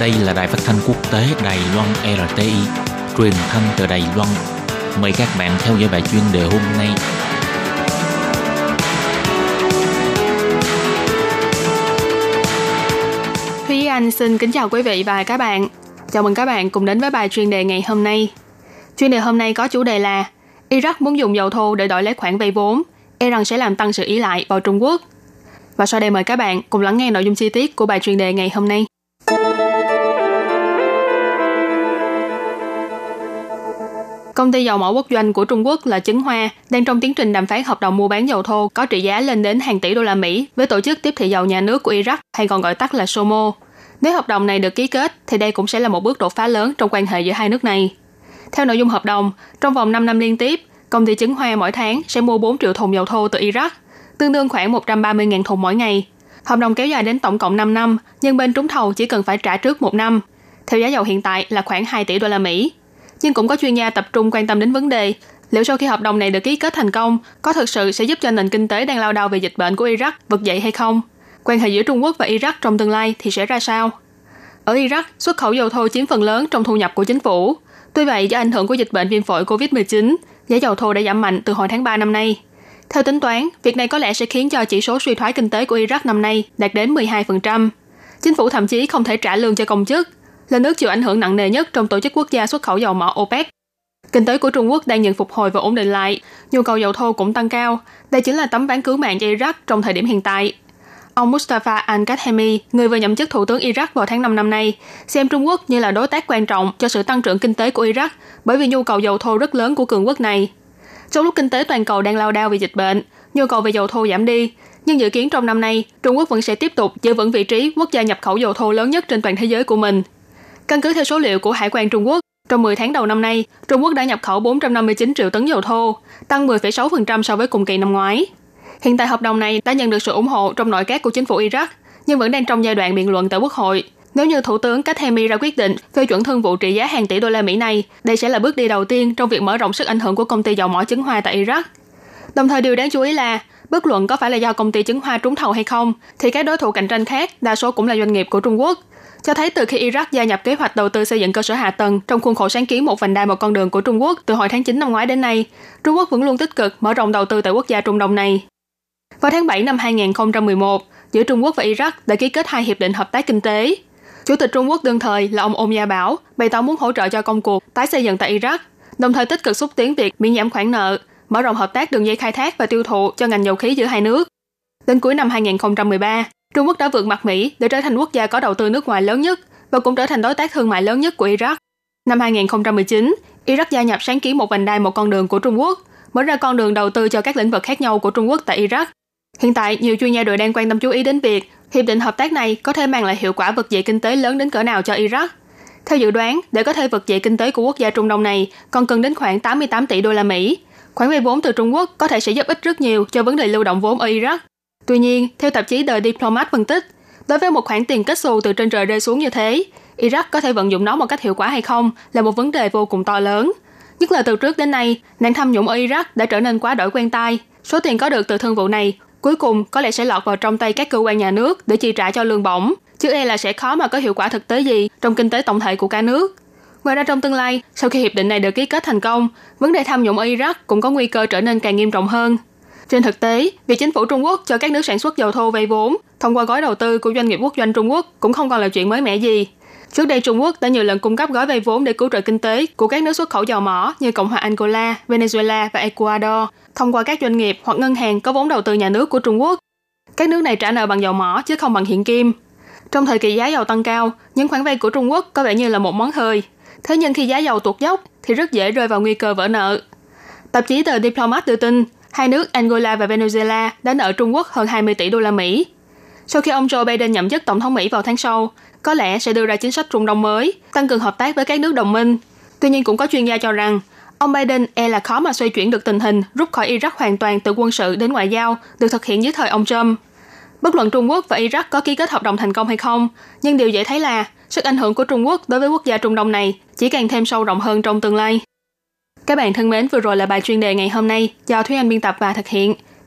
Đây là đài phát thanh quốc tế Đài Loan RTI, truyền thanh từ Đài Loan. Mời các bạn theo dõi bài chuyên đề hôm nay. Thúy Anh xin kính chào quý vị và các bạn. Chào mừng các bạn cùng đến với bài chuyên đề ngày hôm nay. Chuyên đề hôm nay có chủ đề là Iraq muốn dùng dầu thô để đổi lấy khoản vay vốn, e rằng sẽ làm tăng sự ý lại vào Trung Quốc. Và sau đây mời các bạn cùng lắng nghe nội dung chi tiết của bài chuyên đề ngày hôm nay. Công ty dầu mỏ quốc doanh của Trung Quốc là Chứng Hoa đang trong tiến trình đàm phán hợp đồng mua bán dầu thô có trị giá lên đến hàng tỷ đô la Mỹ với tổ chức tiếp thị dầu nhà nước của Iraq hay còn gọi tắt là SOMO. Nếu hợp đồng này được ký kết thì đây cũng sẽ là một bước đột phá lớn trong quan hệ giữa hai nước này. Theo nội dung hợp đồng, trong vòng 5 năm liên tiếp, công ty Chứng Hoa mỗi tháng sẽ mua 4 triệu thùng dầu thô từ Iraq, tương đương khoảng 130.000 thùng mỗi ngày. Hợp đồng kéo dài đến tổng cộng 5 năm, nhưng bên trúng thầu chỉ cần phải trả trước một năm. Theo giá dầu hiện tại là khoảng 2 tỷ đô la Mỹ nhưng cũng có chuyên gia tập trung quan tâm đến vấn đề liệu sau khi hợp đồng này được ký kết thành công, có thực sự sẽ giúp cho nền kinh tế đang lao đao về dịch bệnh của Iraq vực dậy hay không? Quan hệ giữa Trung Quốc và Iraq trong tương lai thì sẽ ra sao? Ở Iraq, xuất khẩu dầu thô chiếm phần lớn trong thu nhập của chính phủ. Tuy vậy, do ảnh hưởng của dịch bệnh viêm phổi COVID-19, giá dầu thô đã giảm mạnh từ hồi tháng 3 năm nay. Theo tính toán, việc này có lẽ sẽ khiến cho chỉ số suy thoái kinh tế của Iraq năm nay đạt đến 12%. Chính phủ thậm chí không thể trả lương cho công chức, là nước chịu ảnh hưởng nặng nề nhất trong tổ chức quốc gia xuất khẩu dầu mỏ OPEC. Kinh tế của Trung Quốc đang dần phục hồi và ổn định lại, nhu cầu dầu thô cũng tăng cao. Đây chính là tấm ván cứu mạng cho Iraq trong thời điểm hiện tại. Ông Mustafa al-Kadhemi, người vừa nhậm chức thủ tướng Iraq vào tháng 5 năm nay, xem Trung Quốc như là đối tác quan trọng cho sự tăng trưởng kinh tế của Iraq bởi vì nhu cầu dầu thô rất lớn của cường quốc này. Trong lúc kinh tế toàn cầu đang lao đao vì dịch bệnh, nhu cầu về dầu thô giảm đi, nhưng dự kiến trong năm nay, Trung Quốc vẫn sẽ tiếp tục giữ vững vị trí quốc gia nhập khẩu dầu thô lớn nhất trên toàn thế giới của mình. Căn cứ theo số liệu của Hải quan Trung Quốc, trong 10 tháng đầu năm nay, Trung Quốc đã nhập khẩu 459 triệu tấn dầu thô, tăng 10,6% so với cùng kỳ năm ngoái. Hiện tại hợp đồng này đã nhận được sự ủng hộ trong nội các của chính phủ Iraq, nhưng vẫn đang trong giai đoạn biện luận tại Quốc hội. Nếu như Thủ tướng Kathemi ra quyết định phê chuẩn thương vụ trị giá hàng tỷ đô la Mỹ này, đây sẽ là bước đi đầu tiên trong việc mở rộng sức ảnh hưởng của công ty dầu mỏ chứng hoa tại Iraq. Đồng thời điều đáng chú ý là, bất luận có phải là do công ty chứng hoa trúng thầu hay không, thì các đối thủ cạnh tranh khác đa số cũng là doanh nghiệp của Trung Quốc cho thấy từ khi Iraq gia nhập kế hoạch đầu tư xây dựng cơ sở hạ tầng trong khuôn khổ sáng kiến một vành đai một con đường của Trung Quốc từ hồi tháng 9 năm ngoái đến nay, Trung Quốc vẫn luôn tích cực mở rộng đầu tư tại quốc gia Trung Đông này. Vào tháng 7 năm 2011, giữa Trung Quốc và Iraq đã ký kết hai hiệp định hợp tác kinh tế. Chủ tịch Trung Quốc đương thời là ông Ôn Gia Bảo bày tỏ muốn hỗ trợ cho công cuộc tái xây dựng tại Iraq, đồng thời tích cực xúc tiến việc miễn giảm khoản nợ, mở rộng hợp tác đường dây khai thác và tiêu thụ cho ngành dầu khí giữa hai nước. Đến cuối năm 2013, Trung Quốc đã vượt mặt Mỹ để trở thành quốc gia có đầu tư nước ngoài lớn nhất và cũng trở thành đối tác thương mại lớn nhất của Iraq. Năm 2019, Iraq gia nhập sáng kiến một vành đai một con đường của Trung Quốc, mở ra con đường đầu tư cho các lĩnh vực khác nhau của Trung Quốc tại Iraq. Hiện tại, nhiều chuyên gia đội đang quan tâm chú ý đến việc hiệp định hợp tác này có thể mang lại hiệu quả vực dậy kinh tế lớn đến cỡ nào cho Iraq. Theo dự đoán, để có thể vực dậy kinh tế của quốc gia Trung Đông này còn cần đến khoảng 88 tỷ đô la Mỹ. Khoản vay vốn từ Trung Quốc có thể sẽ giúp ích rất nhiều cho vấn đề lưu động vốn ở Iraq. Tuy nhiên, theo tạp chí The Diplomat phân tích, đối với một khoản tiền kết xù từ trên trời rơi xuống như thế, Iraq có thể vận dụng nó một cách hiệu quả hay không là một vấn đề vô cùng to lớn. Nhất là từ trước đến nay, nạn tham nhũng ở Iraq đã trở nên quá đổi quen tai. Số tiền có được từ thương vụ này cuối cùng có lẽ sẽ lọt vào trong tay các cơ quan nhà nước để chi trả cho lương bổng, chứ e là sẽ khó mà có hiệu quả thực tế gì trong kinh tế tổng thể của cả nước. Ngoài ra trong tương lai, sau khi hiệp định này được ký kết thành công, vấn đề tham nhũng ở Iraq cũng có nguy cơ trở nên càng nghiêm trọng hơn. Trên thực tế, việc chính phủ Trung Quốc cho các nước sản xuất dầu thô vay vốn thông qua gói đầu tư của doanh nghiệp quốc doanh Trung Quốc cũng không còn là chuyện mới mẻ gì. Trước đây Trung Quốc đã nhiều lần cung cấp gói vay vốn để cứu trợ kinh tế của các nước xuất khẩu dầu mỏ như Cộng hòa Angola, Venezuela và Ecuador thông qua các doanh nghiệp hoặc ngân hàng có vốn đầu tư nhà nước của Trung Quốc. Các nước này trả nợ bằng dầu mỏ chứ không bằng hiện kim. Trong thời kỳ giá dầu tăng cao, những khoản vay của Trung Quốc có vẻ như là một món hời. Thế nhưng khi giá dầu tụt dốc thì rất dễ rơi vào nguy cơ vỡ nợ. Tạp chí tờ Diplomat đưa tin, hai nước Angola và Venezuela đã nợ Trung Quốc hơn 20 tỷ đô la Mỹ. Sau khi ông Joe Biden nhậm chức tổng thống Mỹ vào tháng sau, có lẽ sẽ đưa ra chính sách Trung Đông mới, tăng cường hợp tác với các nước đồng minh. Tuy nhiên cũng có chuyên gia cho rằng, ông Biden e là khó mà xoay chuyển được tình hình rút khỏi Iraq hoàn toàn từ quân sự đến ngoại giao được thực hiện dưới thời ông Trump. Bất luận Trung Quốc và Iraq có ký kết hợp đồng thành công hay không, nhưng điều dễ thấy là sức ảnh hưởng của Trung Quốc đối với quốc gia Trung Đông này chỉ càng thêm sâu rộng hơn trong tương lai. Các bạn thân mến, vừa rồi là bài chuyên đề ngày hôm nay do Thúy Anh biên tập và thực hiện.